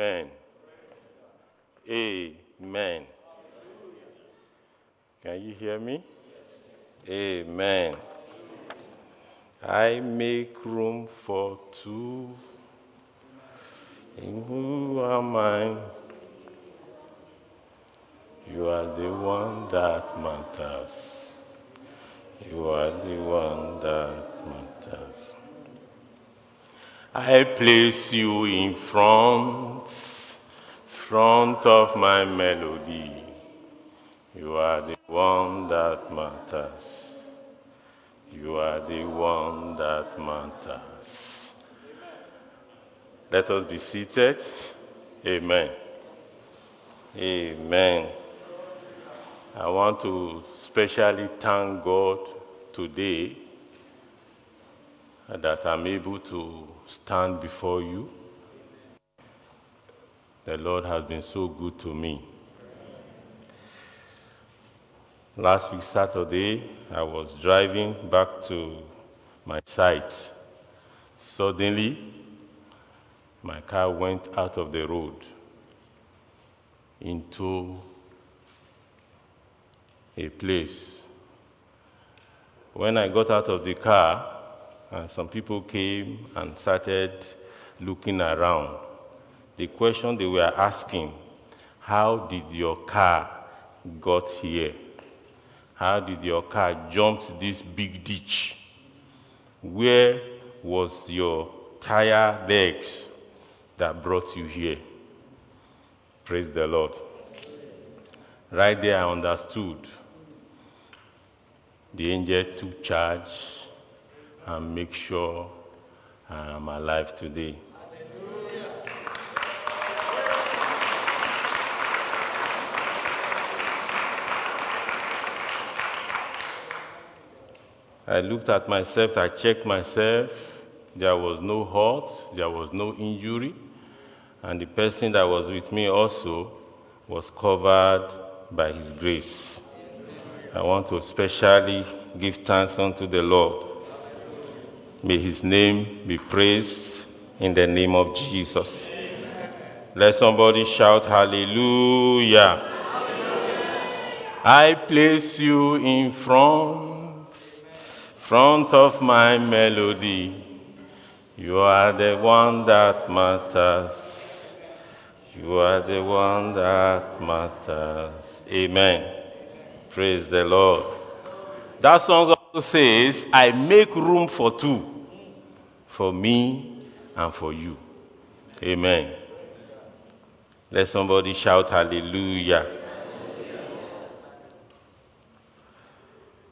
Amen. Amen. Can you hear me? Amen. I make room for two. In who am I? You are the one that matters. You are the one that matters. I place you in front, front of my melody. You are the one that matters. You are the one that matters. Let us be seated. Amen. Amen. I want to specially thank God today that I'm able to stand before you. The Lord has been so good to me. Last week, Saturday, I was driving back to my site. Suddenly, my car went out of the road into a place. When I got out of the car, and some people came and started looking around. The question they were asking, how did your car got here? How did your car jump this big ditch? Where was your tire legs that brought you here? Praise the Lord. Right there, I understood. The angel took charge and make sure um, I am alive today. I looked at myself, I checked myself. There was no hurt, there was no injury, and the person that was with me also was covered by His grace. I want to especially give thanks unto the Lord. May His name be praised in the name of Jesus. Let somebody shout hallelujah. hallelujah. I place you in front, front of my melody. You are the one that matters. You are the one that matters. Amen. Praise the Lord. That song says, I make room for two, for me and for you. Amen. Let somebody shout hallelujah.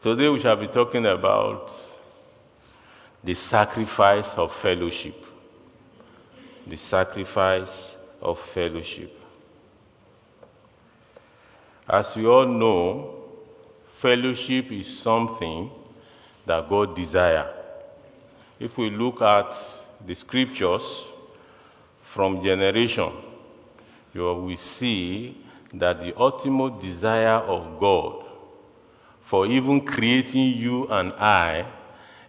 Today we shall be talking about the sacrifice of fellowship. The sacrifice of fellowship. As we all know, fellowship is something that God desires. If we look at the scriptures from generation, you will see that the ultimate desire of God for even creating you and I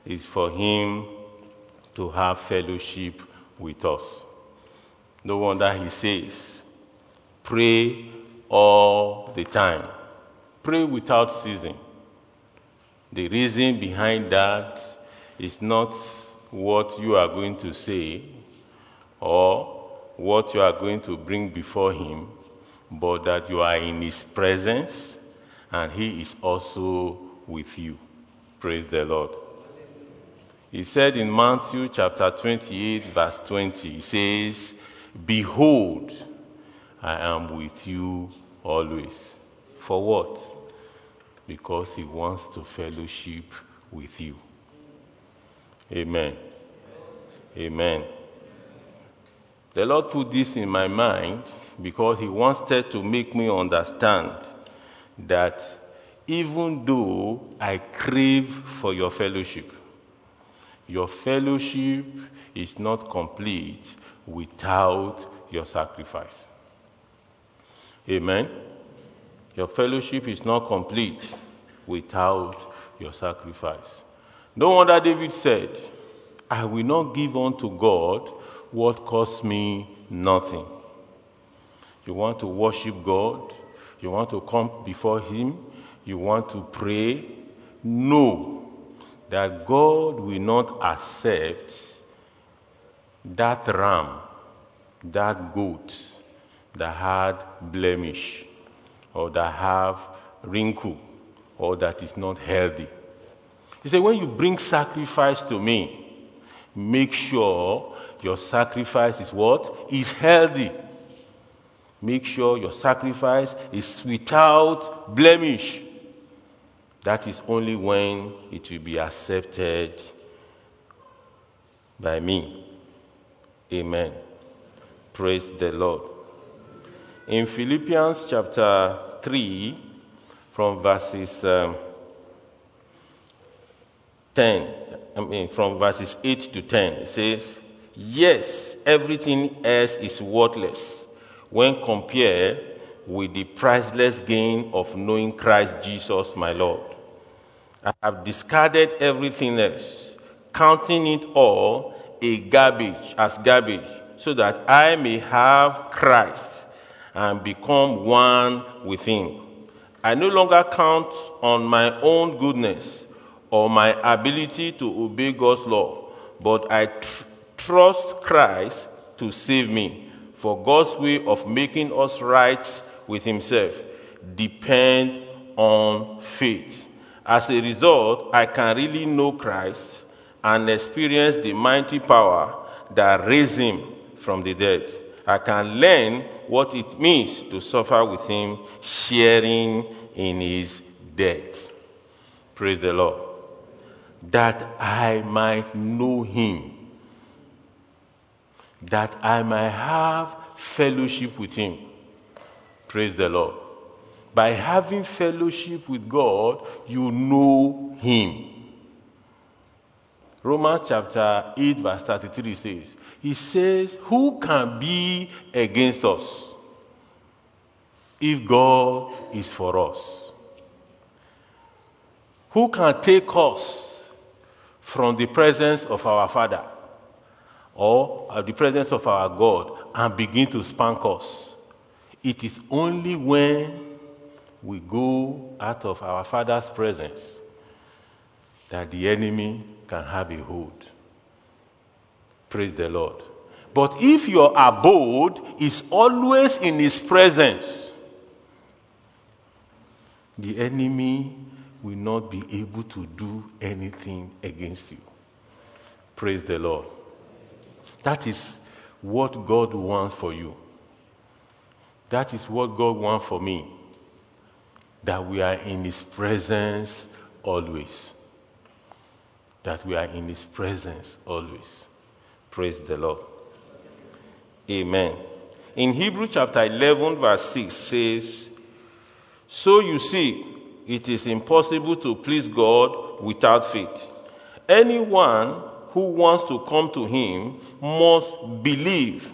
is for Him to have fellowship with us. No wonder He says, pray all the time. Pray without ceasing. The reason behind that is not what you are going to say or what you are going to bring before Him, but that you are in His presence and He is also with you. Praise the Lord. He said in Matthew chapter 28, verse 20, He says, Behold, I am with you always. For what? Because He wants to fellowship with you. Amen. Amen. The Lord put this in my mind because He wanted to make me understand that even though I crave for your fellowship, your fellowship is not complete without your sacrifice. Amen. Your fellowship is not complete without your sacrifice. No wonder David said, I will not give unto God what costs me nothing. you want to worship God, you want to come before Him, you want to pray, know that God will not accept that ram, that goat that had blemish or that have wrinkle or that is not healthy. He said, when you bring sacrifice to me, make sure your sacrifice is what? Is healthy. Make sure your sacrifice is without blemish. That is only when it will be accepted by me. Amen. Praise the Lord. In Philippians chapter 3, from verses um, 10, I mean, from verses 8 to 10, it says, Yes, everything else is worthless when compared with the priceless gain of knowing Christ Jesus my Lord. I have discarded everything else, counting it all a garbage as garbage, so that I may have Christ and become one with Him. I no longer count on my own goodness or my ability to obey God's law, but I tr- trust Christ to save me. For God's way of making us right with Himself depend on faith. As a result, I can really know Christ and experience the mighty power that raised Him from the dead. I can learn what it means to suffer with Him, sharing in His death. Praise the Lord. That I might know Him that I might have fellowship with Him. Praise the Lord. By having fellowship with God, you know Him. Romans chapter 8, verse 33 says, He says, Who can be against us if God is for us? Who can take us from the presence of our Father? or the presence of our God and begin to spank us. It is only when we go out of our Father's presence that the enemy can have a hold. Praise the Lord. But if your abode is always in His presence, the enemy will not be able to do anything against you. Praise the Lord. That is what God wants for you. That is what God wants for me. That we are in His presence always. That we are in His presence always. Praise the Lord. Amen. In Hebrew chapter 11, verse 6 says, So you see, it is impossible to please God without faith. Anyone who wants to come to him must believe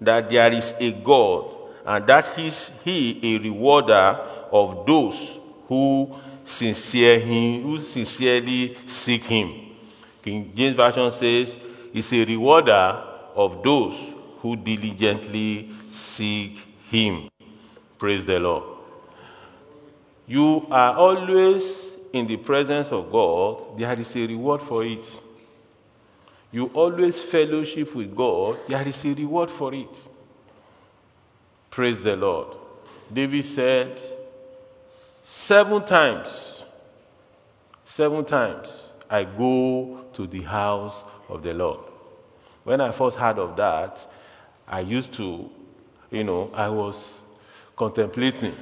that there is a God and that he a rewarder of those who, sincere him, who sincerely seek him. King James Version says, He's a rewarder of those who diligently seek him. Praise the Lord. You are always in the presence of God, there is a reward for it you always fellowship with God, there is a reward for it. Praise the Lord. David said, Seven times, seven times I go to the house of the Lord. When I first heard of that, I used to, you know, I was contemplating.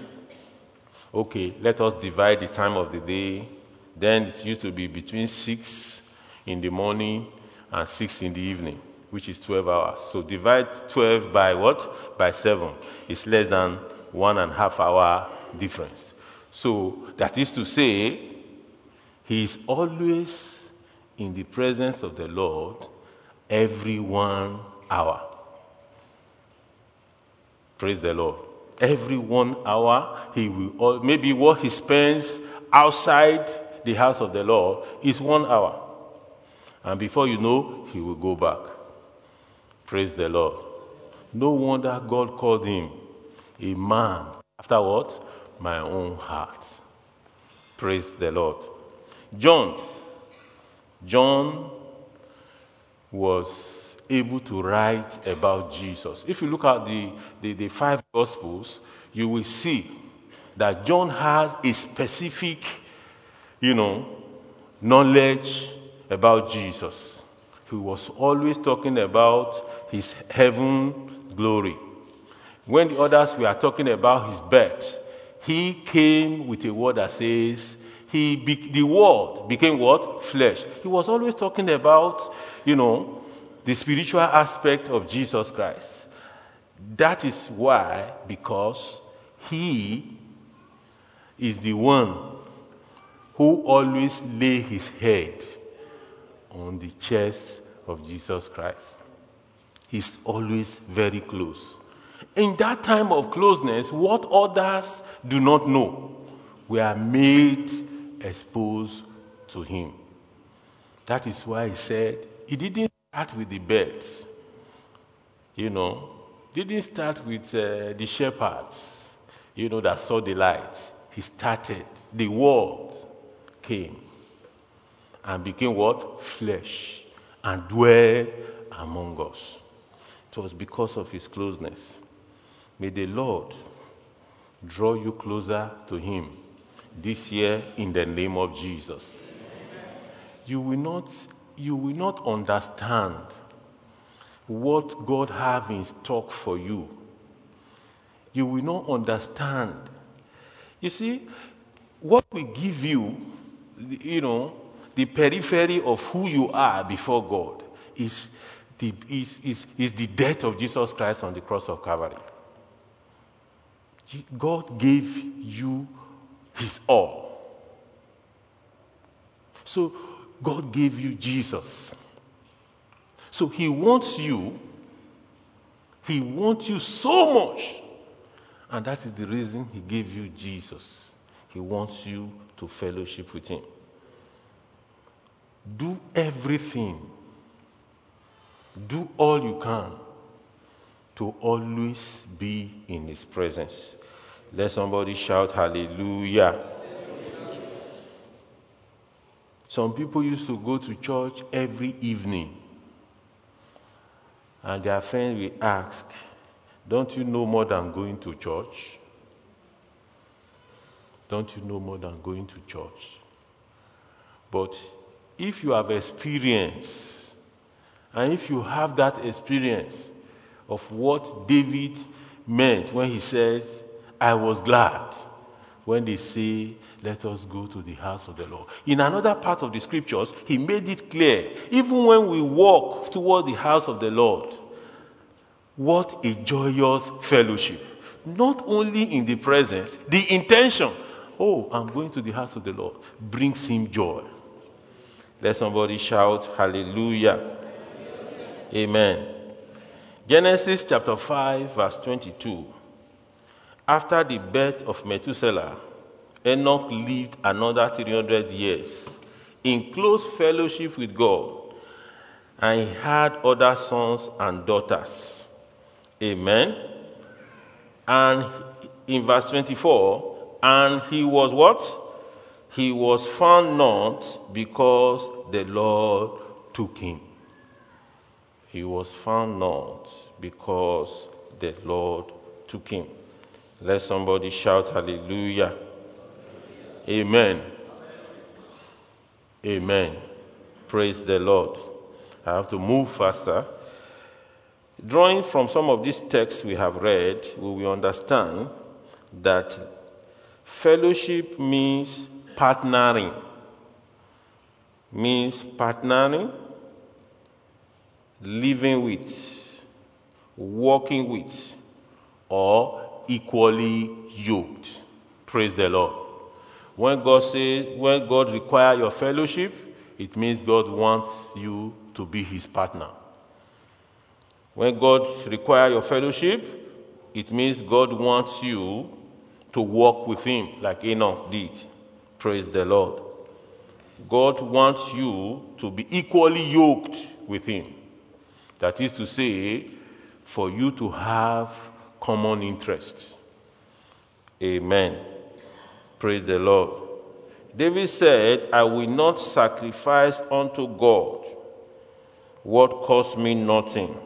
Okay, let us divide the time of the day. Then it used to be between six in the morning and 6 in the evening, which is 12 hours. So divide 12 by what? By 7. It's less than one and a half hour difference. So that is to say, he is always in the presence of the Lord every one hour. Praise the Lord. Every one hour, he will, maybe what he spends outside the house of the Lord is one hour. And before you know, he will go back. Praise the Lord. No wonder God called him a man after what? My own heart. Praise the Lord. John. John was able to write about Jesus. If you look at the, the, the five Gospels, you will see that John has a specific, you know, knowledge about Jesus. He was always talking about his heaven glory. When the others were talking about his birth, he came with a word that says, he be, the word became what? Flesh. He was always talking about, you know, the spiritual aspect of Jesus Christ. That is why, because he is the one who always lay his head on the chest of Jesus Christ. He's always very close. In that time of closeness, what others do not know, we are made exposed to him. That is why he said he didn't start with the birds, you know, didn't start with uh, the shepherds, you know, that saw the light. He started, the word came and became what? Flesh and dwelled among us. It was because of his closeness. May the Lord draw you closer to him this year in the name of Jesus. You will not, you will not understand what God have in stock for you. You will not understand. You see, what we give you, you know, the periphery of who you are before God is the, is, is, is the death of Jesus Christ on the cross of Calvary. God gave you his all. So God gave you Jesus. So he wants you, he wants you so much. And that is the reason he gave you Jesus. He wants you to fellowship with him. Do everything, do all you can to always be in his presence. Let somebody shout hallelujah. Some people used to go to church every evening. And their friends will ask, Don't you know more than going to church? Don't you know more than going to church? But if you have experience, and if you have that experience of what David meant when he says, I was glad when they say, Let us go to the house of the Lord. In another part of the scriptures, he made it clear, even when we walk toward the house of the Lord, what a joyous fellowship. Not only in the presence, the intention, oh, I'm going to the house of the Lord, brings him joy. Let somebody shout, Hallelujah. Amen. Genesis chapter 5, verse 22. After the birth of Methuselah, Enoch lived another 300 years in close fellowship with God, and he had other sons and daughters. Amen. And in verse 24, and he was what? He was found not because the Lord took him. He was found not because the Lord took him. Let somebody shout hallelujah. Amen. Amen. Praise the Lord. I have to move faster. Drawing from some of these texts we have read, we understand that fellowship means partnering. Means partnering, living with, working with, or equally yoked. Praise the Lord. When God says, when God requires your fellowship, it means God wants you to be his partner. When God requires your fellowship, it means God wants you to walk with him like Enoch did. Praise the Lord. God wants you to be equally yoked with him. That is to say, for you to have common interests. Amen. Praise the Lord. David said, I will not sacrifice unto God what costs me nothing.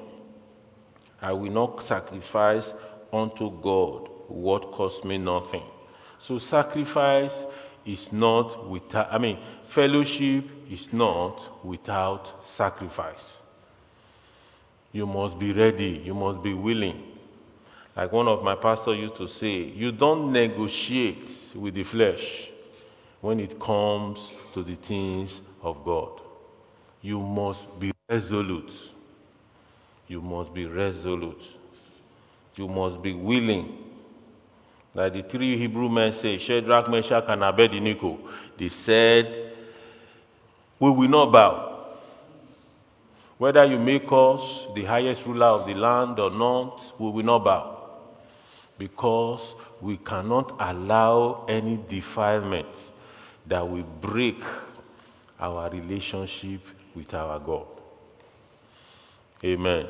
I will not sacrifice unto God what costs me nothing. So sacrifice is not without, I mean, fellowship is not without sacrifice. You must be ready, you must be willing. Like one of my pastors used to say, you don't negotiate with the flesh when it comes to the things of God. You must be resolute. You must be resolute. You must be willing. Like the three Hebrew men say, Shadrach, Meshach, and Abednego, they said, We will not bow. Whether you make us the highest ruler of the land or not, we will not bow. Because we cannot allow any defilement that will break our relationship with our God. Amen.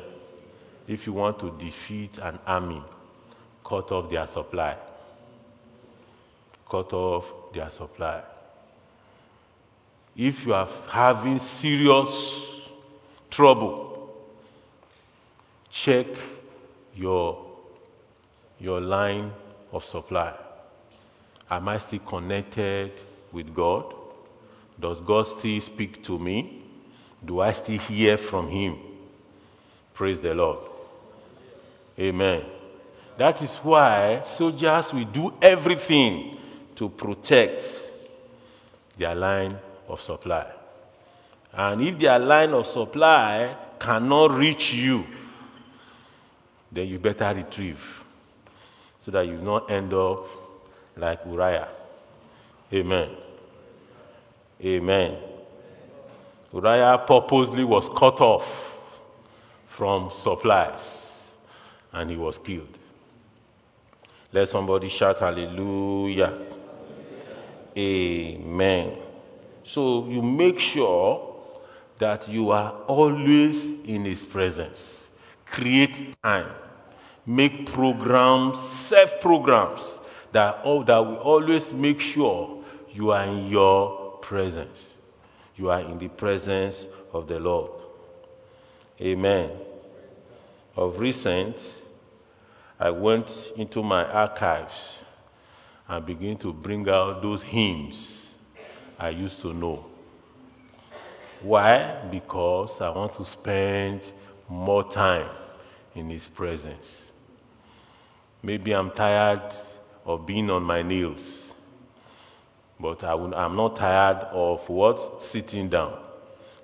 If you want to defeat an army, cut off their supply. Cut off their supply. If you are having serious trouble, check your, your line of supply. Am I still connected with God? Does God still speak to me? Do I still hear from Him? Praise the Lord. Amen. That is why soldiers will do everything to protect their line of supply. And if their line of supply cannot reach you, then you better retrieve so that you not end up like Uriah. Amen. Amen. Uriah purposely was cut off from supplies and he was killed. Let somebody shout hallelujah. Amen. So you make sure that you are always in his presence. Create time. Make programs, self programs that, oh, that will always make sure you are in your presence. You are in the presence of the Lord. Amen of recent, I went into my archives and began to bring out those hymns I used to know. Why? Because I want to spend more time in His presence. Maybe I'm tired of being on my knees, but I am not tired of what? Sitting down.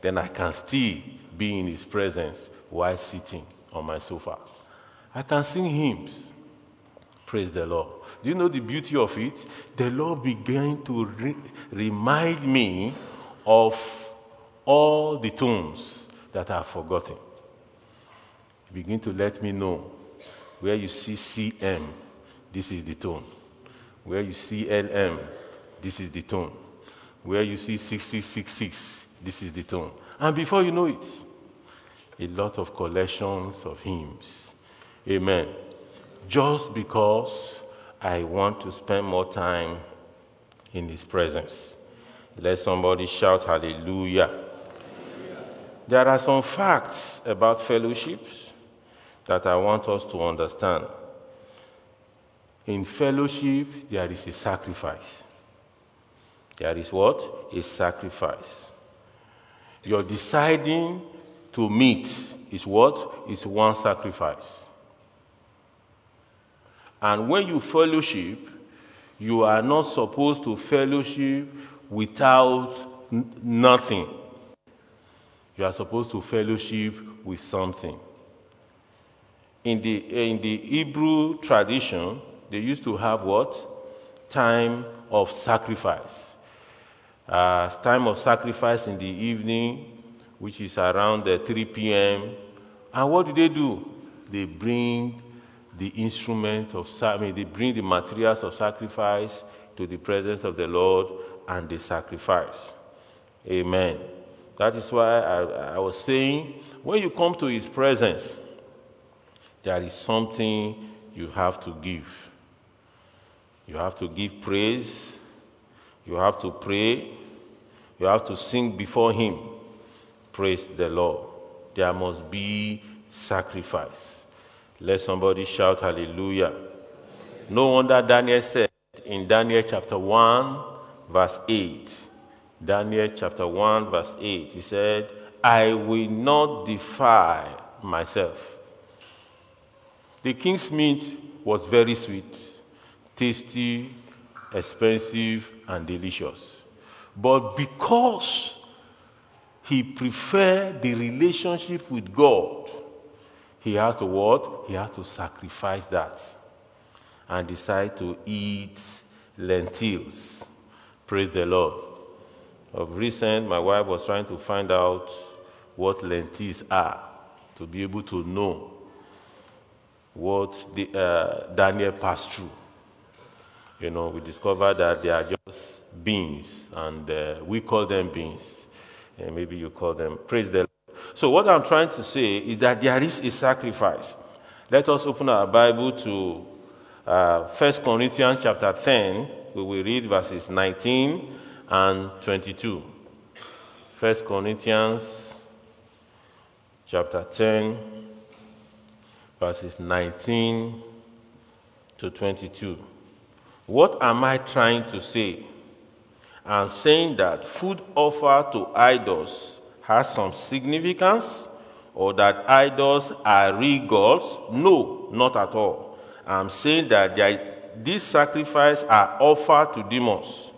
Then I can still be in His presence while sitting on my sofa. I can sing hymns. Praise the Lord. Do you know the beauty of it? The Lord began to re- remind me of all the tunes that I've forgotten. Begin to let me know where you see CM, this is the tone. Where you see LM, this is the tone. Where you see 6666, this is the tone. And before you know it, a lot of collections of hymns. Amen. Just because I want to spend more time in His presence. Let somebody shout hallelujah. There are some facts about fellowships that I want us to understand. In fellowship, there is a sacrifice. There is what? A sacrifice. You're deciding to meet is what? Is one sacrifice. And when you fellowship, you are not supposed to fellowship without n- nothing. You are supposed to fellowship with something. In the, in the Hebrew tradition, they used to have what? Time of sacrifice. Uh, time of sacrifice in the evening, which is around uh, 3 p.m. And what do they do? They bring the instrument of, mean, they bring the materials of sacrifice to the presence of the Lord and they sacrifice. Amen. That is why I, I was saying, when you come to His presence, there is something you have to give. You have to give praise. You have to pray. You have to sing before Him. Praise the Lord. There must be sacrifice. Let somebody shout hallelujah. No wonder Daniel said in Daniel chapter 1, verse 8. Daniel chapter 1, verse 8. He said, I will not defy myself. The king's meat was very sweet, tasty, expensive, and delicious. But because he preferred the relationship with God, he has to what? He has to sacrifice that and decide to eat lentils. Praise the Lord. Of recent, my wife was trying to find out what lentils are to be able to know what the, uh, Daniel passed through. You know, we discovered that they are just beans, and uh, we call them beans. And maybe you call them, praise the Lord. So, what I'm trying to say is that there is a sacrifice. Let us open our Bible to uh, 1 Corinthians chapter 10. We will read verses 19 and 22. 1 Corinthians chapter 10, verses 19 to 22. What am I trying to say? I'm saying that food offered to idols has some significance or that idols are real gods? No, not at all. I'm saying that these sacrifices are offered to demons,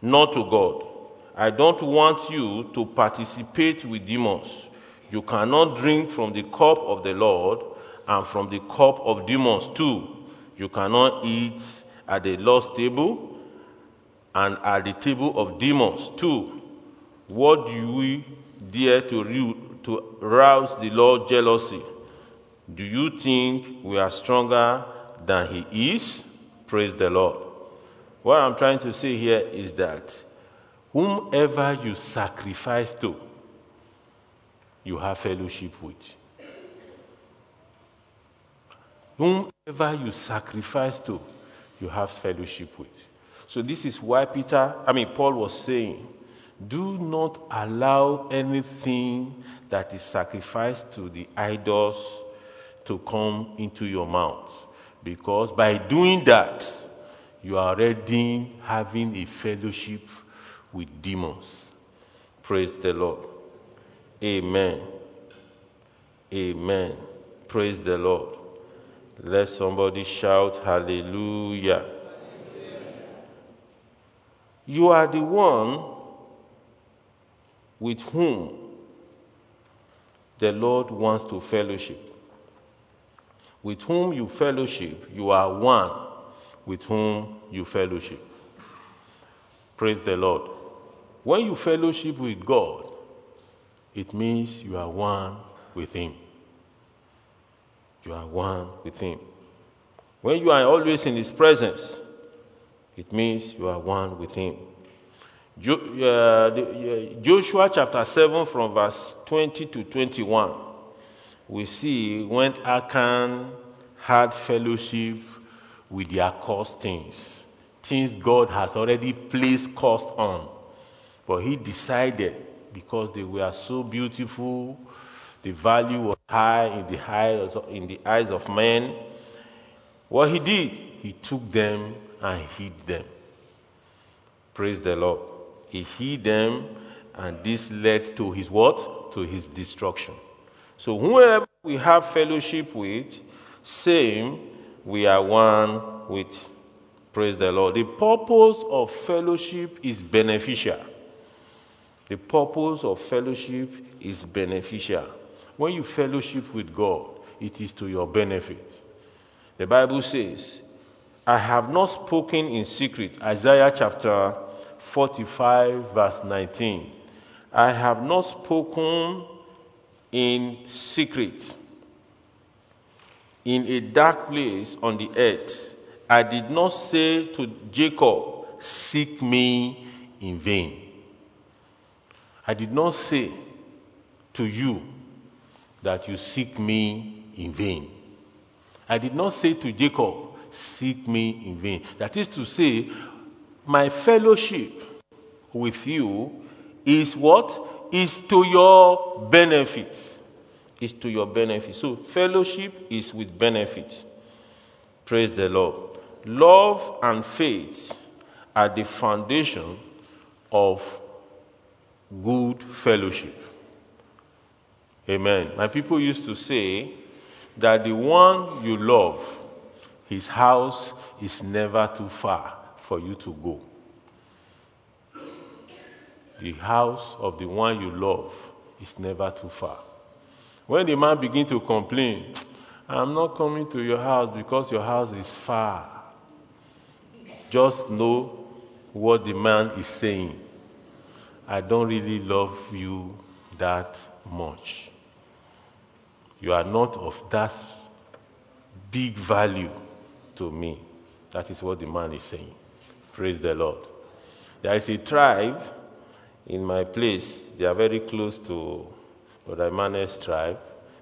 not to God. I don't want you to participate with demons. You cannot drink from the cup of the Lord and from the cup of demons too. You cannot eat at the Lord's table and at the table of demons too. What do we dare to, to rouse the Lord jealousy? Do you think we are stronger than He is? Praise the Lord. What I'm trying to say here is that whomever you sacrifice to, you have fellowship with. Whomever you sacrifice to, you have fellowship with. So, this is why Peter, I mean, Paul was saying, do not allow anything that is sacrificed to the idols to come into your mouth. Because by doing that, you are already having a fellowship with demons. Praise the Lord. Amen. Amen. Praise the Lord. Let somebody shout hallelujah. You are the one with whom the Lord wants to fellowship. With whom you fellowship, you are one with whom you fellowship. Praise the Lord. When you fellowship with God, it means you are one with Him. You are one with Him. When you are always in His presence, it means you are one with Him. Uh, Joshua chapter 7, from verse 20 to 21, we see when Achan had fellowship with their cursed things, things God has already placed cost on. But he decided because they were so beautiful. The value was high in the eyes, in the eyes of men. What he did, he took them and hid them. Praise the Lord. He hid them, and this led to his what? To his destruction. So, whoever we have fellowship with, same, we are one with. Praise the Lord. The purpose of fellowship is beneficial. The purpose of fellowship is beneficial. When you fellowship with God, it is to your benefit. The Bible says, I have not spoken in secret. Isaiah chapter 45, verse 19. I have not spoken in secret in a dark place on the earth. I did not say to Jacob, Seek me in vain. I did not say to you that you seek me in vain. I did not say to Jacob, seek me in vain. That is to say, my fellowship with you is what? Is to your benefit. Is to your benefit. So, fellowship is with benefit. Praise the Lord. Love and faith are the foundation of good fellowship. Amen. My people used to say that the one you love, his house is never too far for you to go. The house of the one you love is never too far. When the man begin to complain, I'm not coming to your house because your house is far. Just know what the man is saying. I don't really love you that much. You are not of that big value to me. That is what the man is saying. Praise the Lord. There is a tribe in my place. They are very close to Brother Emmanuel's tribe,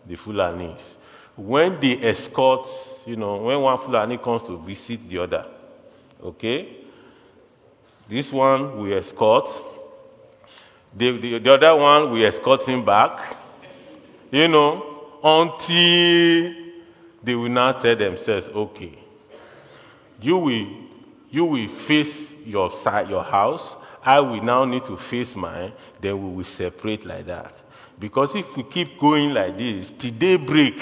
the Fulanis when they escort, you know, when one Fulani comes to visit the other, okay, this one we escort, the, the, the other one we escort him back, you know, until they will now tell themselves, okay, you will, you will face your side, your house, I will now need to face mine, then we will separate like that. Because if we keep going like this, till daybreak,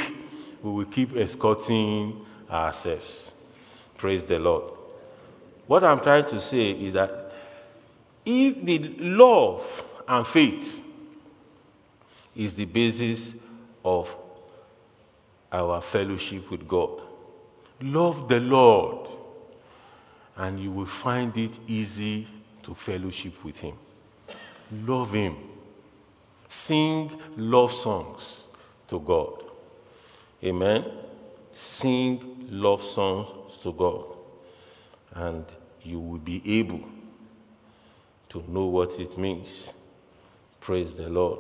we will keep escorting ourselves. Praise the Lord. What I'm trying to say is that if the love and faith is the basis of our fellowship with God, love the Lord, and you will find it easy to fellowship with Him. Love Him. Sing love songs to God. Amen. Sing love songs to God, and you will be able to know what it means. Praise the Lord.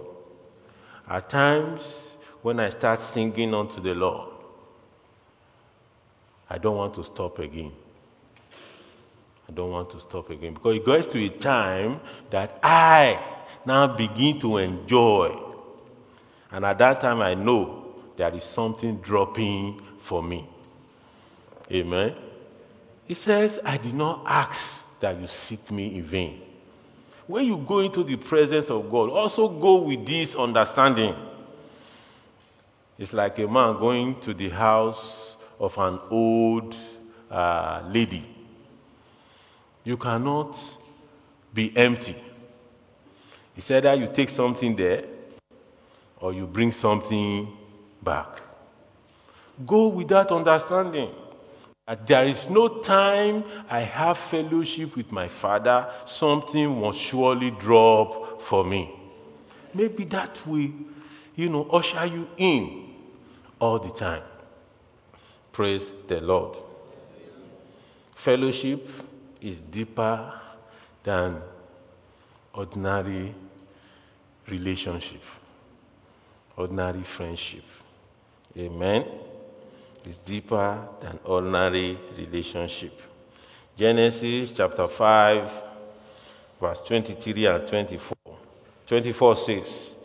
At times, when I start singing unto the Lord, I don't want to stop again. I don't want to stop again because it goes to a time that I now begin to enjoy. And at that time, I know there is something dropping for me. Amen. He says, I did not ask that you seek me in vain. When you go into the presence of God, also go with this understanding. It's like a man going to the house of an old uh, lady. You cannot be empty. He said that you take something there or you bring something back. Go with that understanding that there is no time I have fellowship with my Father, something will surely drop for me. Maybe that will, you know, usher you in all the time. Praise the Lord. Fellowship is deeper than ordinary relationship, ordinary friendship. Amen. It's deeper than ordinary relationship. Genesis chapter 5, verse 23 and 24. 24 says,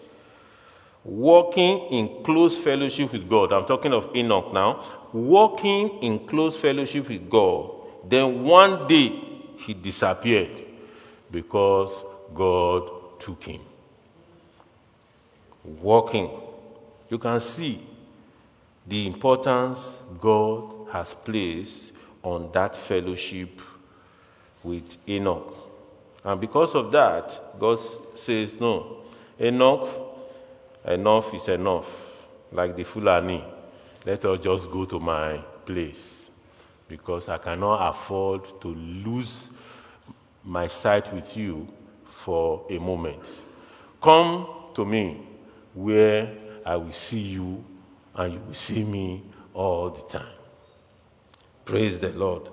Walking in close fellowship with God. I'm talking of Enoch now. Walking in close fellowship with God. Then one day he disappeared because God took him. Walking. You can see the importance God has placed on that fellowship with Enoch. And because of that, God says, No, Enoch, enough is enough. Like the Fulani, let us just go to my place because I cannot afford to lose my sight with you for a moment. Come to me where I will see you and you will see me all the time. Praise the Lord.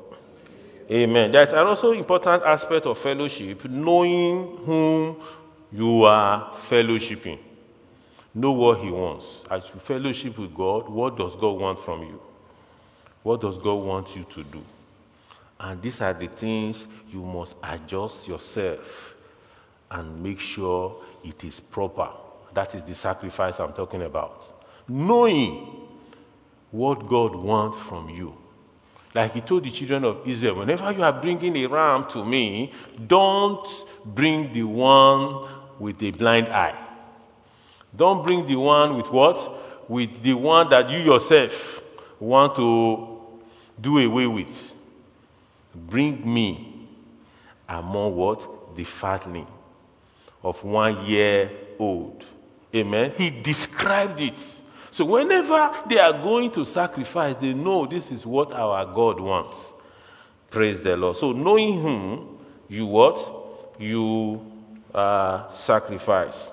Amen. There's also important aspect of fellowship, knowing whom you are fellowshipping. Know what he wants. As you fellowship with God, what does God want from you? What does God want you to do? And these are the things you must adjust yourself and make sure it is proper. That is the sacrifice I'm talking about. Knowing what God wants from you. Like he told the children of Israel, whenever you are bringing a ram to me, don't bring the one with a blind eye. Don't bring the one with what? With the one that you yourself want to do away with. Bring me among what? The fatling of one year old. Amen. He described it. So whenever they are going to sacrifice, they know this is what our God wants. Praise the Lord. So knowing whom you what? You uh, sacrifice.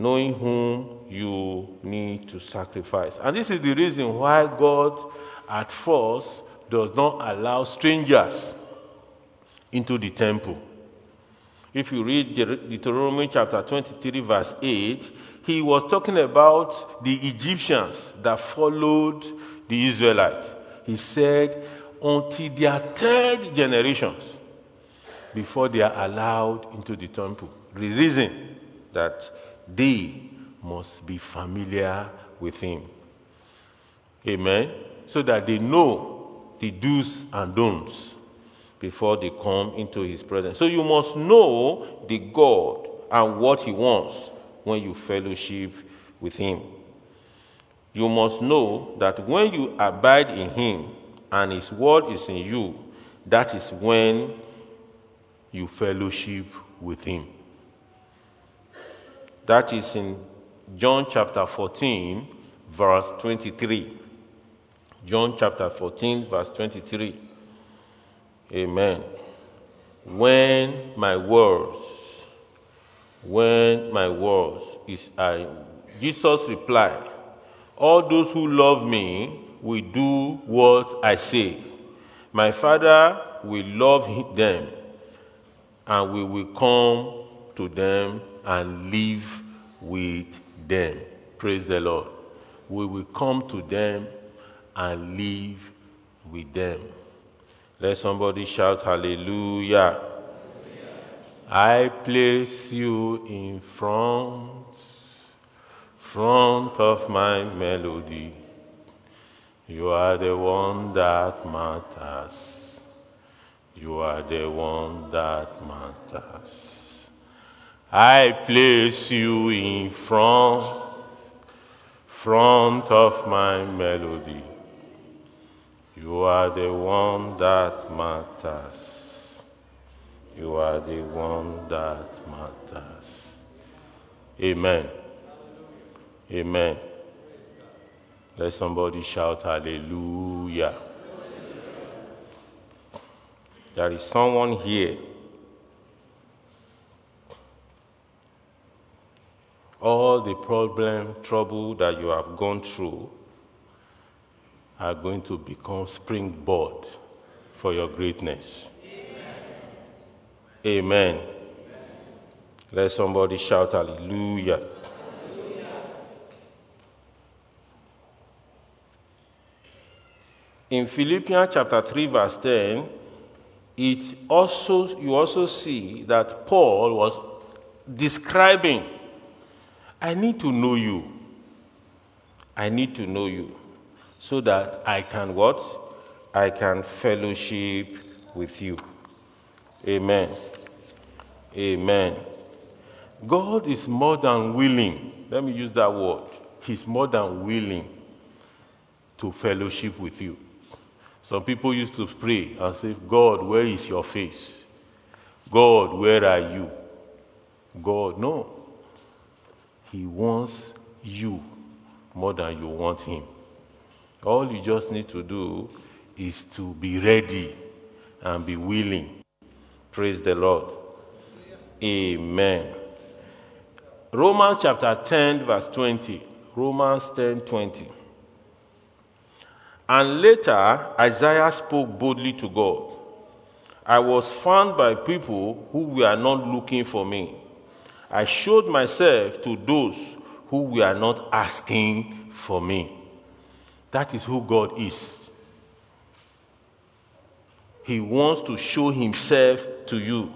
Knowing whom you need to sacrifice. And this is the reason why God at first does not allow strangers into the temple. If you read Deuteronomy chapter 23, verse 8, he was talking about the Egyptians that followed the Israelites. He said, until their third generations, before they are allowed into the temple. The reason that they must be familiar with him. Amen. So that they know the do's and don'ts before they come into his presence. So you must know the God and what he wants when you fellowship with him. You must know that when you abide in him and his word is in you, that is when you fellowship with him. That is in John chapter 14, verse 23. John chapter 14, verse 23. Amen. When my words, when my words is I, Jesus replied, All those who love me will do what I say. My Father will love them, and we will come to them and live with them. Praise the Lord. We will come to them and live with them. Let somebody shout hallelujah. I place you in front, front of my melody. You are the one that matters. You are the one that matters. I place you in front, front of my melody. You are the one that matters. You are the one that matters. Amen. Amen. Let somebody shout hallelujah. There is someone here. All the problem, trouble that you have gone through are going to become springboard for your greatness. Amen. Amen. Let somebody shout hallelujah. hallelujah. In Philippians chapter 3 verse 10, it also you also see that Paul was describing I need to know you. I need to know you so that I can what? I can fellowship with you. Amen. Amen. God is more than willing. Let me use that word. He's more than willing to fellowship with you. Some people used to pray and say, God, where is your face? God, where are you? God, no. He wants you more than you want him. All you just need to do is to be ready and be willing. Praise the Lord. Amen. Romans chapter 10, verse 20. Romans 10 20. And later, Isaiah spoke boldly to God. I was found by people who were not looking for me. I showed myself to those who were not asking for me. That is who God is. He wants to show himself to you.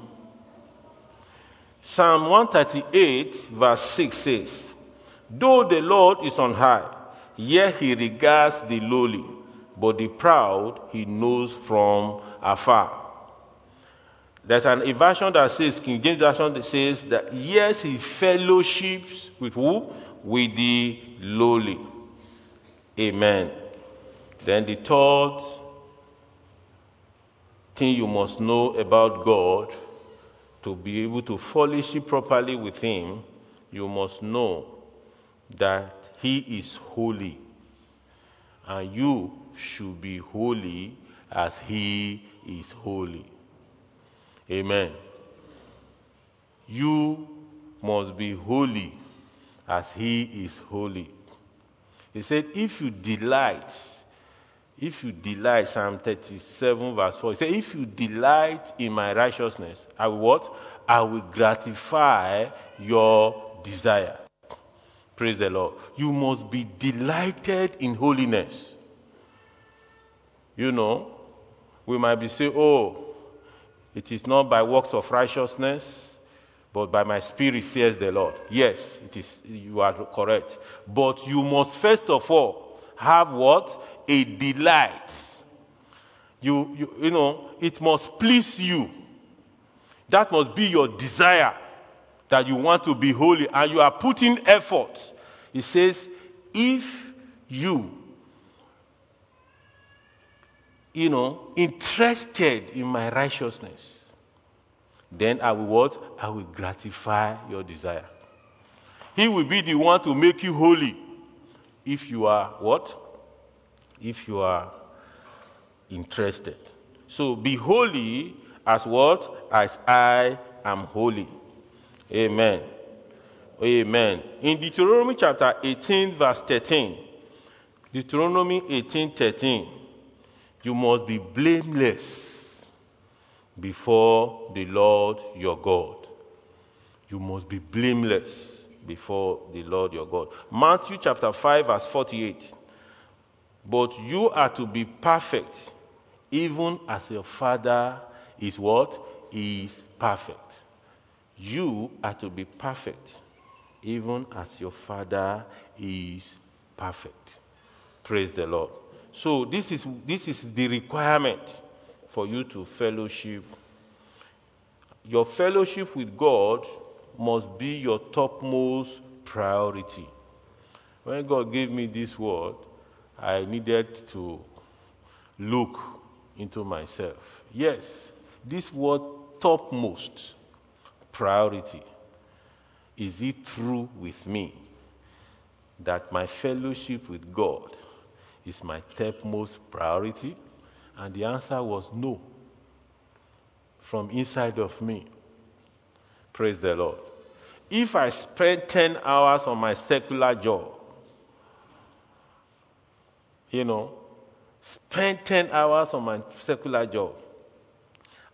Psalm 138, verse 6 says, Though the Lord is on high, yet he regards the lowly, but the proud he knows from afar. There's an version that says, King James Version that says that yes, he fellowships with who? With the lowly. Amen. Then the third thing you must know about God to be able to fellowship properly with Him, you must know that He is holy. And you should be holy as He is holy. Amen. You must be holy as he is holy. He said, if you delight, if you delight, Psalm 37, verse 4, he said, if you delight in my righteousness, I will what? I will gratify your desire. Praise the Lord. You must be delighted in holiness. You know, we might be saying, oh, it is not by works of righteousness, but by my spirit, says the Lord. Yes, it is, you are correct. But you must first of all have what? A delight. You, you, you know, it must please you. That must be your desire that you want to be holy and you are putting effort. He says, if you you know, interested in my righteousness, then I will what? I will gratify your desire. He will be the one to make you holy if you are what? If you are interested. So be holy as what? As I am holy. Amen. Amen. In Deuteronomy chapter 18, verse 13, Deuteronomy 18, 13, you must be blameless before the Lord your God. You must be blameless before the Lord your God. Matthew chapter 5, verse 48. But you are to be perfect, even as your Father is what? Is perfect. You are to be perfect, even as your Father is perfect. Praise the Lord. So this is, this is the requirement for you to fellowship. Your fellowship with God must be your topmost priority. When God gave me this word, I needed to look into myself. Yes, this word topmost priority. Is it true with me that my fellowship with God is my topmost priority? And the answer was no. From inside of me. Praise the Lord. If I spend 10 hours on my secular job, you know, spend 10 hours on my secular job,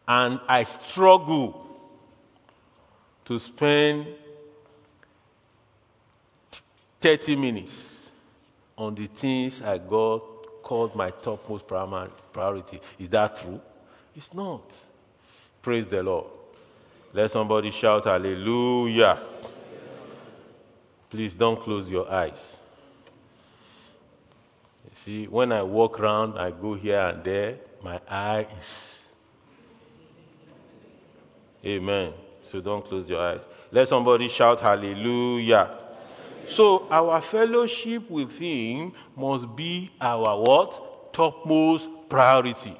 and I struggle to spend 30 minutes on the things I got called my topmost priority. Is that true? It's not. Praise the Lord. Let somebody shout hallelujah. Please don't close your eyes. You see, when I walk around, I go here and there, my eye is. Amen. So don't close your eyes. Let somebody shout hallelujah. So our fellowship with him must be our what? Topmost priority.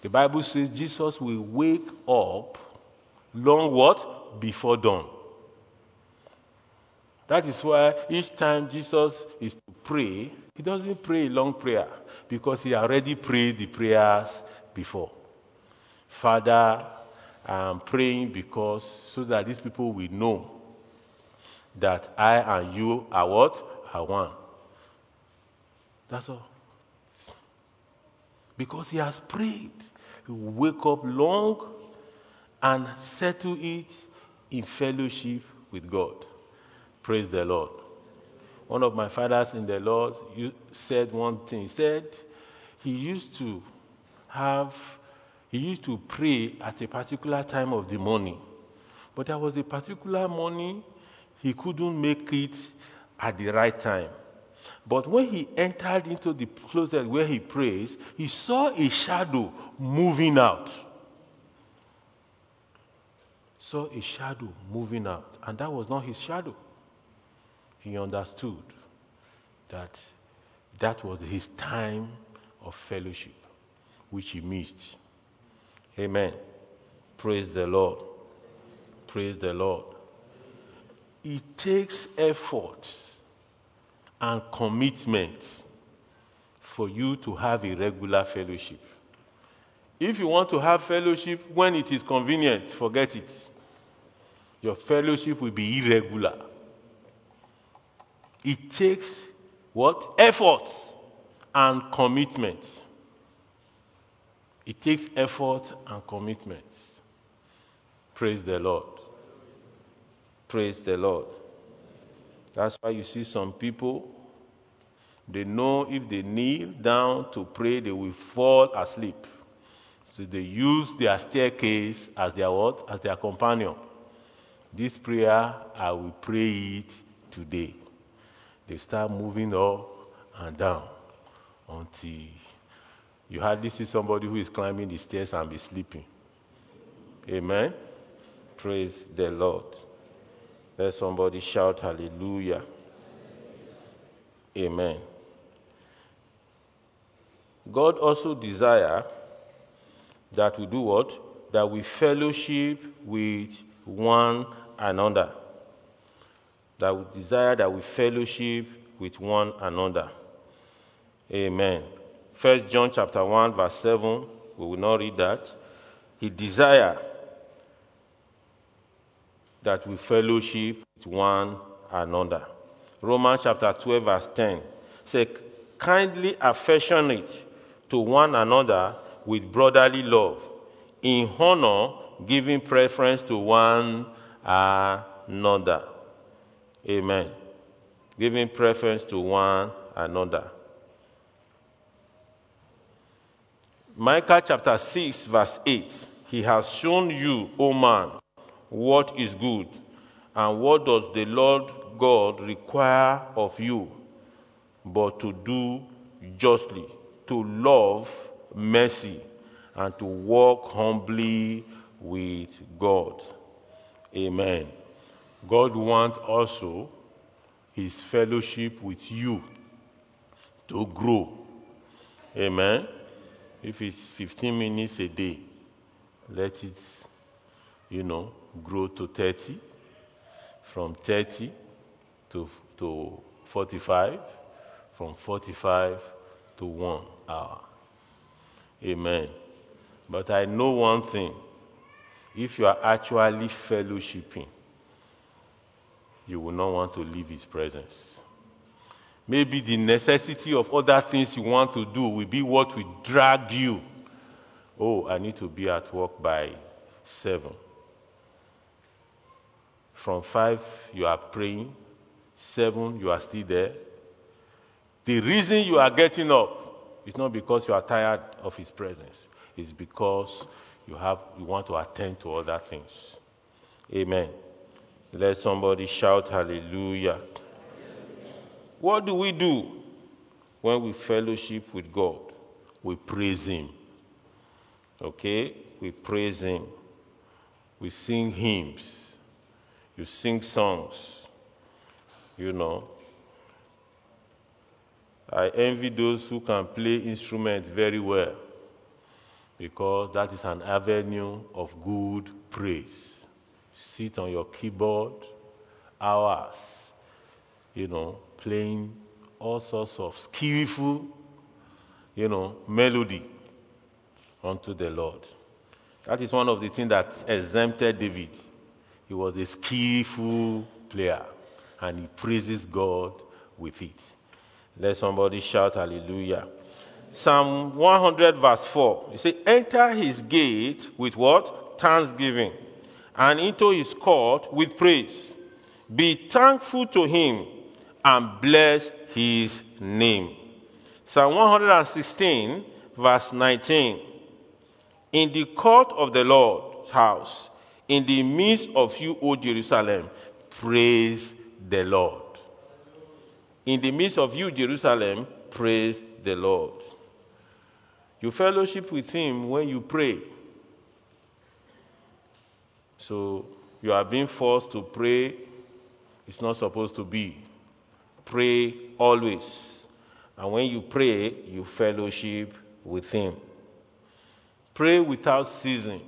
The Bible says Jesus will wake up long what? Before dawn. That is why each time Jesus is to pray, he doesn't pray a long prayer because he already prayed the prayers before. Father, I'm praying because so that these people will know that I and you are what? Are one. That's all. Because he has prayed. He will wake up long and settle it in fellowship with God. Praise the Lord. one of my fathers in the Lord said one thing. He said he used to have, he used to pray at a particular time of the morning. But there was a particular morning he couldn't make it at the right time. But when he entered into the closet where he prays, he saw a shadow moving out. Saw a shadow moving out, and that was not his shadow. He understood that that was his time of fellowship, which he missed. Amen. Praise the Lord. Praise the Lord. It takes effort and commitment for you to have a regular fellowship. If you want to have fellowship when it is convenient, forget it. Your fellowship will be irregular. It takes what? Effort and commitment. It takes effort and commitment. Praise the Lord. Praise the Lord. That's why you see some people, they know if they kneel down to pray, they will fall asleep. So they use their staircase as their what? As their companion. This prayer, I will pray it today. They start moving up and down until you hardly see somebody who is climbing the stairs and be sleeping. Amen. Praise the Lord. Let somebody shout hallelujah. Amen. God also desire that we do what? That we fellowship with one another. That we desire that we fellowship with one another. Amen. First John chapter 1, verse 7, we will not read that. He desire that we fellowship with one another. Romans chapter 12, verse 10 say, kindly affectionate to one another with brotherly love, in honor, giving preference to one another. Amen. Giving preference to one another. Micah chapter 6, verse 8. He has shown you, O man, what is good, and what does the Lord God require of you, but to do justly, to love mercy, and to walk humbly with God. Amen. God wants also his fellowship with you to grow. Amen. If it's 15 minutes a day, let it, you know, grow to 30, from 30 to, to 45, from 45 to 1 hour. Amen. But I know one thing if you are actually fellowshipping, you will not want to leave his presence. Maybe the necessity of other things you want to do will be what will drag you. Oh, I need to be at work by seven. From five, you are praying. Seven, you are still there. The reason you are getting up is not because you are tired of His presence, it's because you, have, you want to attend to other things. Amen. Let somebody shout hallelujah. What do we do when we fellowship with God? We praise Him. Okay? We praise Him. We sing hymns you sing songs, you know. I envy those who can play instruments very well because that is an avenue of good praise. Sit on your keyboard, hours, you know, playing all sorts of skillful, you know, melody unto the Lord. That is one of the things that exempted David he was a skillful player and he praises God with it. Let somebody shout hallelujah. Psalm 100, verse 4. He said, Enter his gate with what? Thanksgiving, and into his court with praise. Be thankful to him and bless his name. Psalm 116, verse 19. In the court of the Lord's house, in the midst of you, O Jerusalem, praise the Lord. In the midst of you, Jerusalem, praise the Lord. You fellowship with Him when you pray. So you are being forced to pray. It's not supposed to be. Pray always. And when you pray, you fellowship with Him. Pray without ceasing.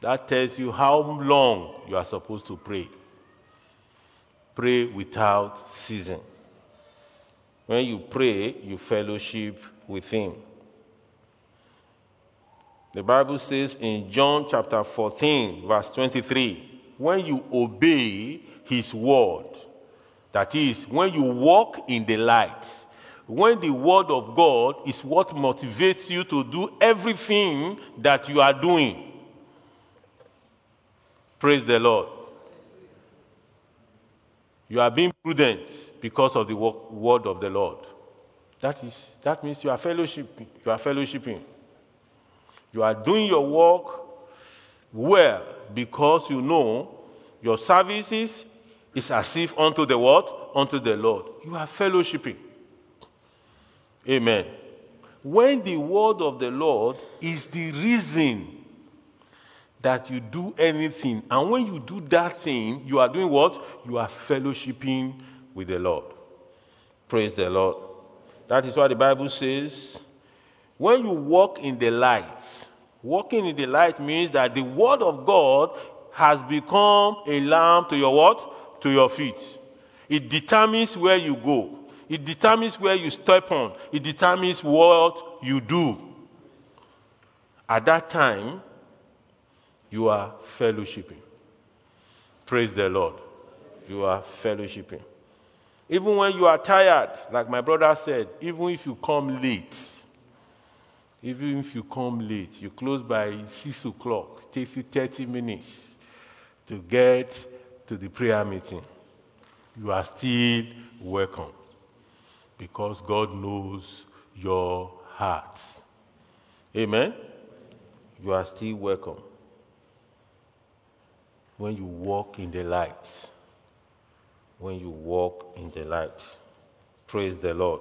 That tells you how long you are supposed to pray. Pray without ceasing. When you pray, you fellowship with Him. The Bible says in John chapter 14, verse 23, when you obey his word, that is, when you walk in the light, when the word of God is what motivates you to do everything that you are doing. Praise the Lord. You are being prudent because of the word of the Lord. That is that means you are fellowshipping. You are fellowshipping. You are doing your work well because you know your services is as if unto the what? Unto the Lord. You are fellowshipping. Amen. When the word of the Lord is the reason that you do anything, and when you do that thing, you are doing what? You are fellowshipping with the Lord. Praise the Lord. That is what the Bible says when you walk in the light, walking in the light means that the word of God has become a lamp to your what? To your feet. It determines where you go. It determines where you step on. It determines what you do. At that time, you are fellowshipping. Praise the Lord. You are fellowshipping. Even when you are tired, like my brother said, even if you come late, even if you come late, you close by 6 o'clock, it takes you 30 minutes to get to the prayer meeting. You are still welcome because God knows your heart. Amen? You are still welcome when you walk in the light. When you walk in the light. Praise the Lord.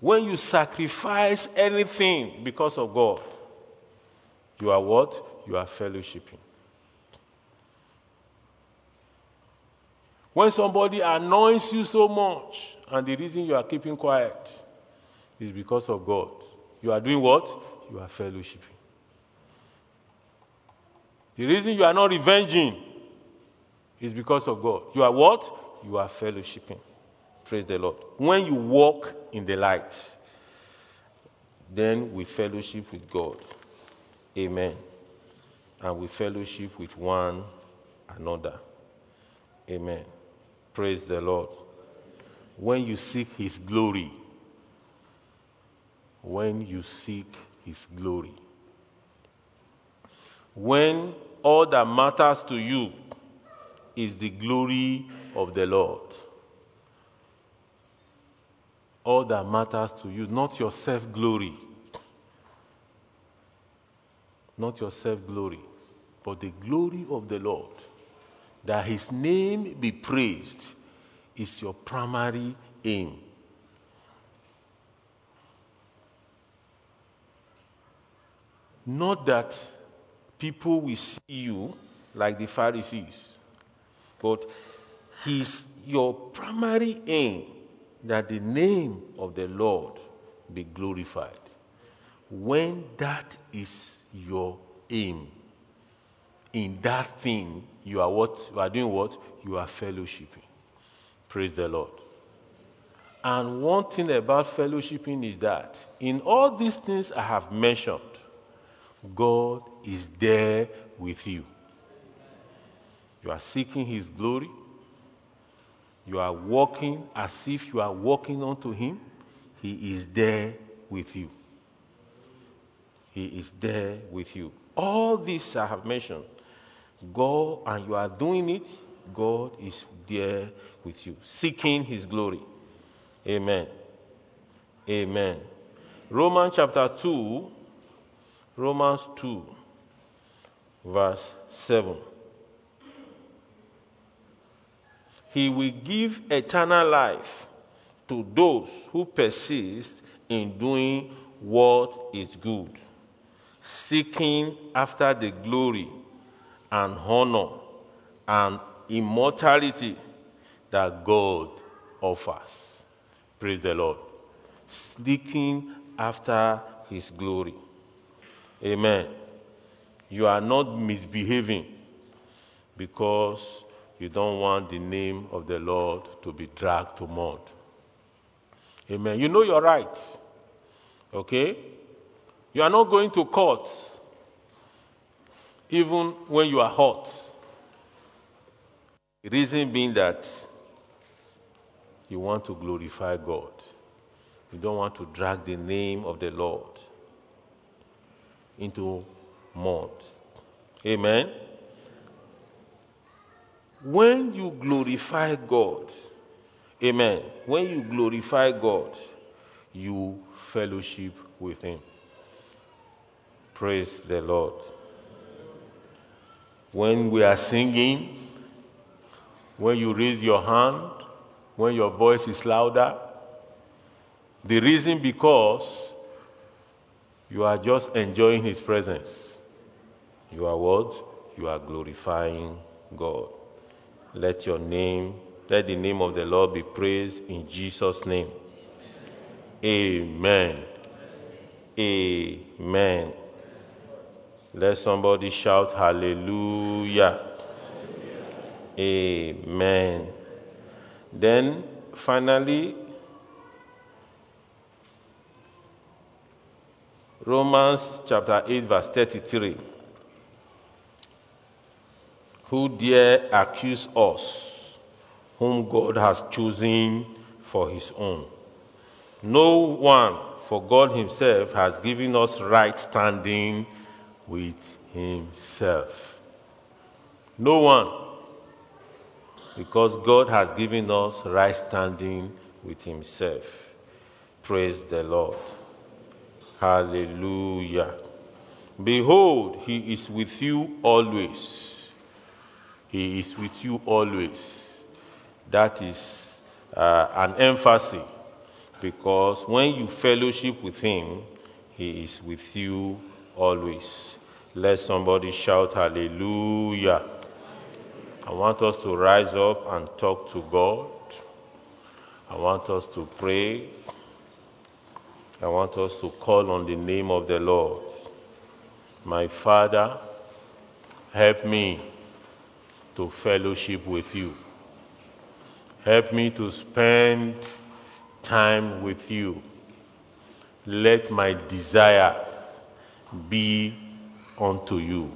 When you sacrifice anything because of God, you are what? You are fellowshipping. When somebody annoys you so much, and the reason you are keeping quiet is because of God, you are doing what? You are fellowshipping. The reason you are not revenging is because of God. You are what? You are fellowshipping. Praise the Lord. When you walk in the light, then we fellowship with God. Amen. And we fellowship with one another. Amen. Praise the Lord. When you seek His glory, when you seek His glory, when all that matters to you is the glory of the Lord all that matters to you, not your self glory. Not your self glory, but the glory of the Lord. That his name be praised is your primary aim. Not that people will see you like the Pharisees, but his your primary aim that the name of the Lord be glorified. When that is your aim, in that thing, you are what? You are doing what? You are fellowshipping. Praise the Lord. And one thing about fellowshipping is that in all these things I have mentioned, God is there with you. You are seeking His glory, you are walking as if you are walking unto Him, He is there with you. He is there with you. All this I have mentioned, go and you are doing it, God is there with you, seeking his glory. Amen. Amen. Romans chapter 2, Romans 2, verse 7. He will give eternal life to those who persist in doing what is good, seeking after the glory and honor and immortality that God offers. Praise the Lord. Seeking after his glory. Amen. You are not misbehaving because you don't want the name of the Lord to be dragged to mud. Amen. You know you're right. Okay? You are not going to court even when you are hot. The reason being that you want to glorify God. You don't want to drag the name of the Lord into mud. Amen. When you glorify God, amen. When you glorify God, you fellowship with Him. Praise the Lord. When we are singing, when you raise your hand, when your voice is louder, the reason because you are just enjoying His presence. You are what? You are glorifying God. Let your name, let the name of the Lord be praised in Jesus' name. Amen. Amen. Let somebody shout hallelujah. Amen. Then finally, Romans chapter 8, verse 33. Who dare accuse us, whom God has chosen for his own? No one, for God himself has given us right standing with himself. No one, because God has given us right standing with himself. Praise the Lord. Hallelujah. Behold, he is with you always he is with you always. That is uh, an emphasis because when you fellowship with Him, He is with you always. Let somebody shout hallelujah. I want us to rise up and talk to God. I want us to pray. I want us to call on the name of the Lord. My Father, help me to fellowship with you. Help me to spend time with you. Let my desire be unto you.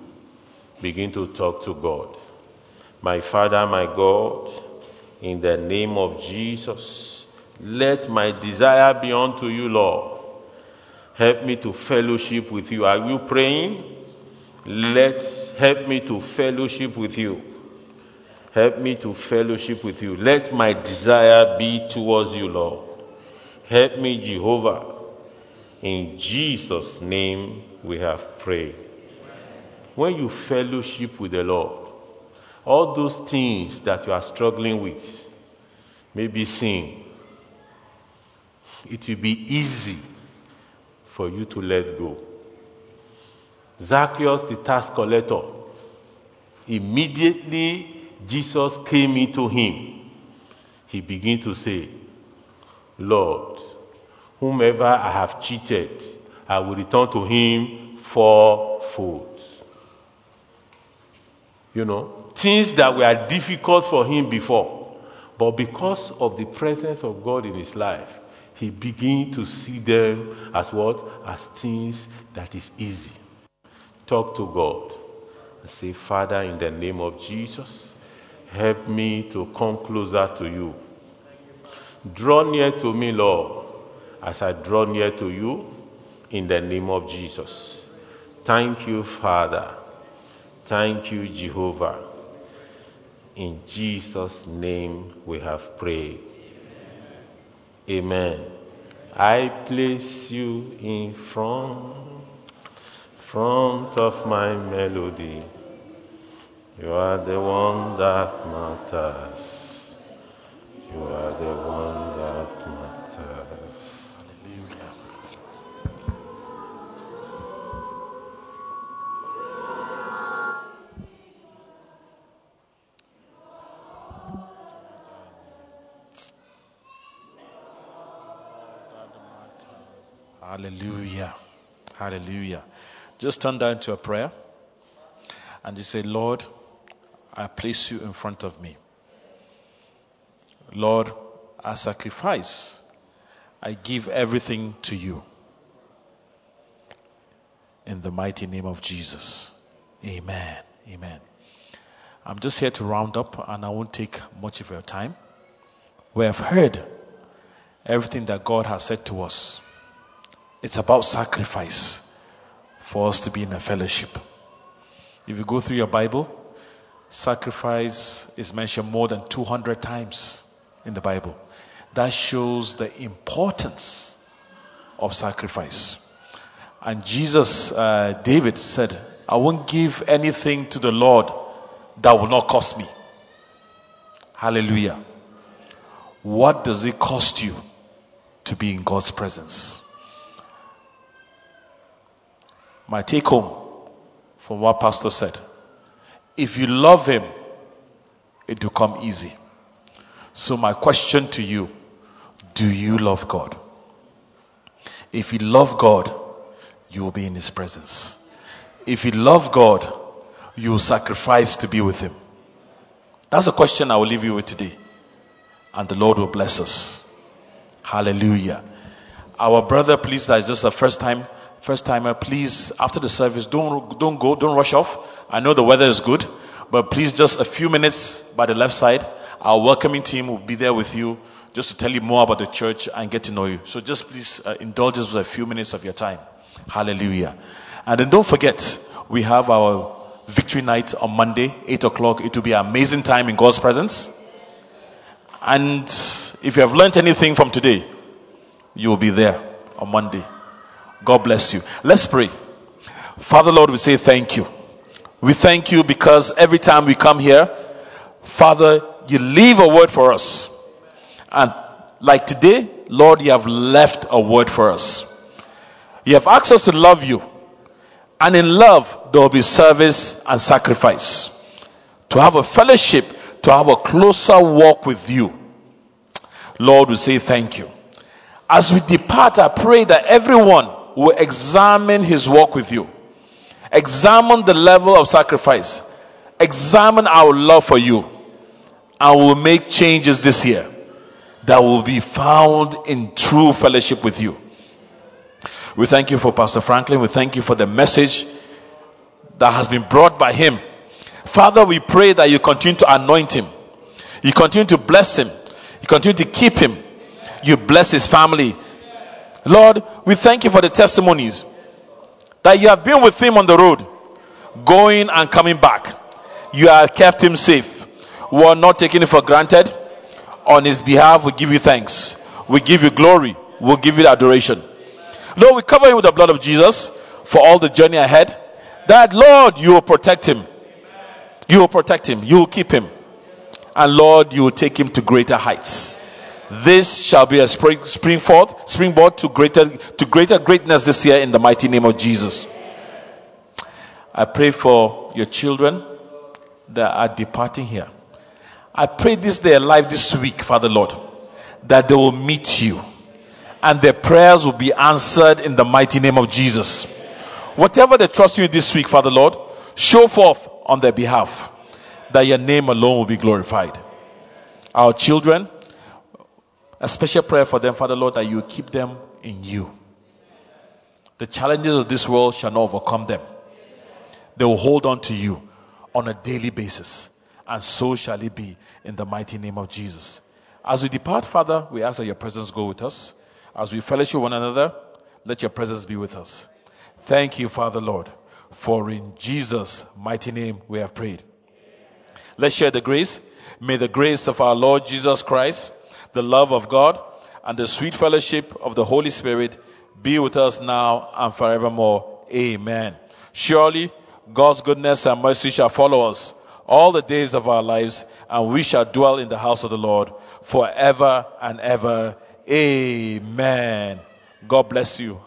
Begin to talk to God. My Father, my God, in the name of Jesus, let my desire be unto you, Lord. Help me to fellowship with you. Are you praying? Let help me to fellowship with you. Help me to fellowship with you. Let my desire be towards you, Lord. Help me, Jehovah. In Jesus' name we have prayed. When you fellowship with the Lord, all those things that you are struggling with, maybe sin, it will be easy for you to let go. Zacchaeus, the tax collector, immediately Jesus came into him, he began to say, Lord, whomever I have cheated, I will return to him fourfold. You know, things that were difficult for him before, but because of the presence of God in his life, he began to see them as what? As things that is easy. Talk to God and say, Father, in the name of Jesus, Help me to come closer to you. Draw near to me, Lord, as I draw near to you in the name of Jesus. Thank you, Father. Thank you, Jehovah. In Jesus' name we have prayed. Amen. I place you in front, front of my melody. You are the one that matters. You are the one Hallelujah. Just turn down to a prayer and just say, Lord, I place you in front of me. Lord, I sacrifice. I give everything to you. In the mighty name of Jesus. Amen. Amen. I'm just here to round up and I won't take much of your time. We have heard everything that God has said to us. It's about sacrifice for us to be in a fellowship. If you go through your Bible, sacrifice is mentioned more than 200 times in the Bible. That shows the importance of sacrifice. And Jesus, uh, David said, I won't give anything to the Lord that will not cost me. Hallelujah. What does it cost you to be in God's presence? My take home from what Pastor said if you love Him, it will come easy. So, my question to you do you love God? If you love God, you will be in His presence. If you love God, you will sacrifice to be with Him. That's a question I will leave you with today. And the Lord will bless us. Hallelujah. Our brother, please, that is just the first time, first timer, please, after the service, don't, don't go, don't rush off. I know the weather is good, but please, just a few minutes by the left side. Our welcoming team will be there with you just to tell you more about the church and get to know you. So just please uh, indulge us with a few minutes of your time. Hallelujah. And then don't forget, we have our victory night on Monday, 8 o'clock. It will be an amazing time in God's presence. And if you have learned anything from today, you will be there on Monday. God bless you. Let's pray. Father, Lord, we say thank you. We thank you because every time we come here, Father, you leave a word for us. And like today, Lord, you have left a word for us. You have asked us to love you. And in love, there will be service and sacrifice. To have a fellowship, to have a closer walk with you. Lord, we say thank you. As we depart, I pray that everyone will examine his walk with you. Examine the level of sacrifice. Examine our love for you. And we'll make changes this year that will be found in true fellowship with you. We thank you for Pastor Franklin. We thank you for the message that has been brought by him. Father, we pray that you continue to anoint him. You continue to bless him. You continue to keep him. You bless his family. Lord, we thank you for the testimonies that you have been with him on the road, going and coming back. You have kept him safe. We are not taking it for granted. On his behalf, we give you thanks. We give you glory. We'll give you adoration. Lord, we cover him with the blood of Jesus for all the journey ahead. That, Lord, you will protect him. You will protect him. You will keep him. And Lord, you will take him to greater heights. This shall be a spring, springboard, springboard to greater, to greater greatness this year in the mighty name of Jesus. I pray for your children that are departing here. I pray this day alive this week, Father Lord, that they will meet you and their prayers will be answered in the mighty name of Jesus. Whatever they trust you this week, Father Lord, show forth on their behalf that your name alone will be glorified. Our children, a special prayer for them, Father Lord, that you keep them in you. The challenges of this world shall not overcome them. They will hold on to you on a daily basis. And so shall it be in the mighty name of Jesus. As we depart, Father, we ask that your presence go with us. As we fellowship one another, let your presence be with us. Thank you, Father Lord, for in Jesus' mighty name we have prayed. Let's share the grace. May the grace of our Lord Jesus Christ, the love of God, and the sweet fellowship of the Holy Spirit be with us now and forevermore. Amen. Surely God's goodness and mercy shall follow us all the days of our lives, and we shall dwell in the house of the Lord forever and ever. Amen. God bless you.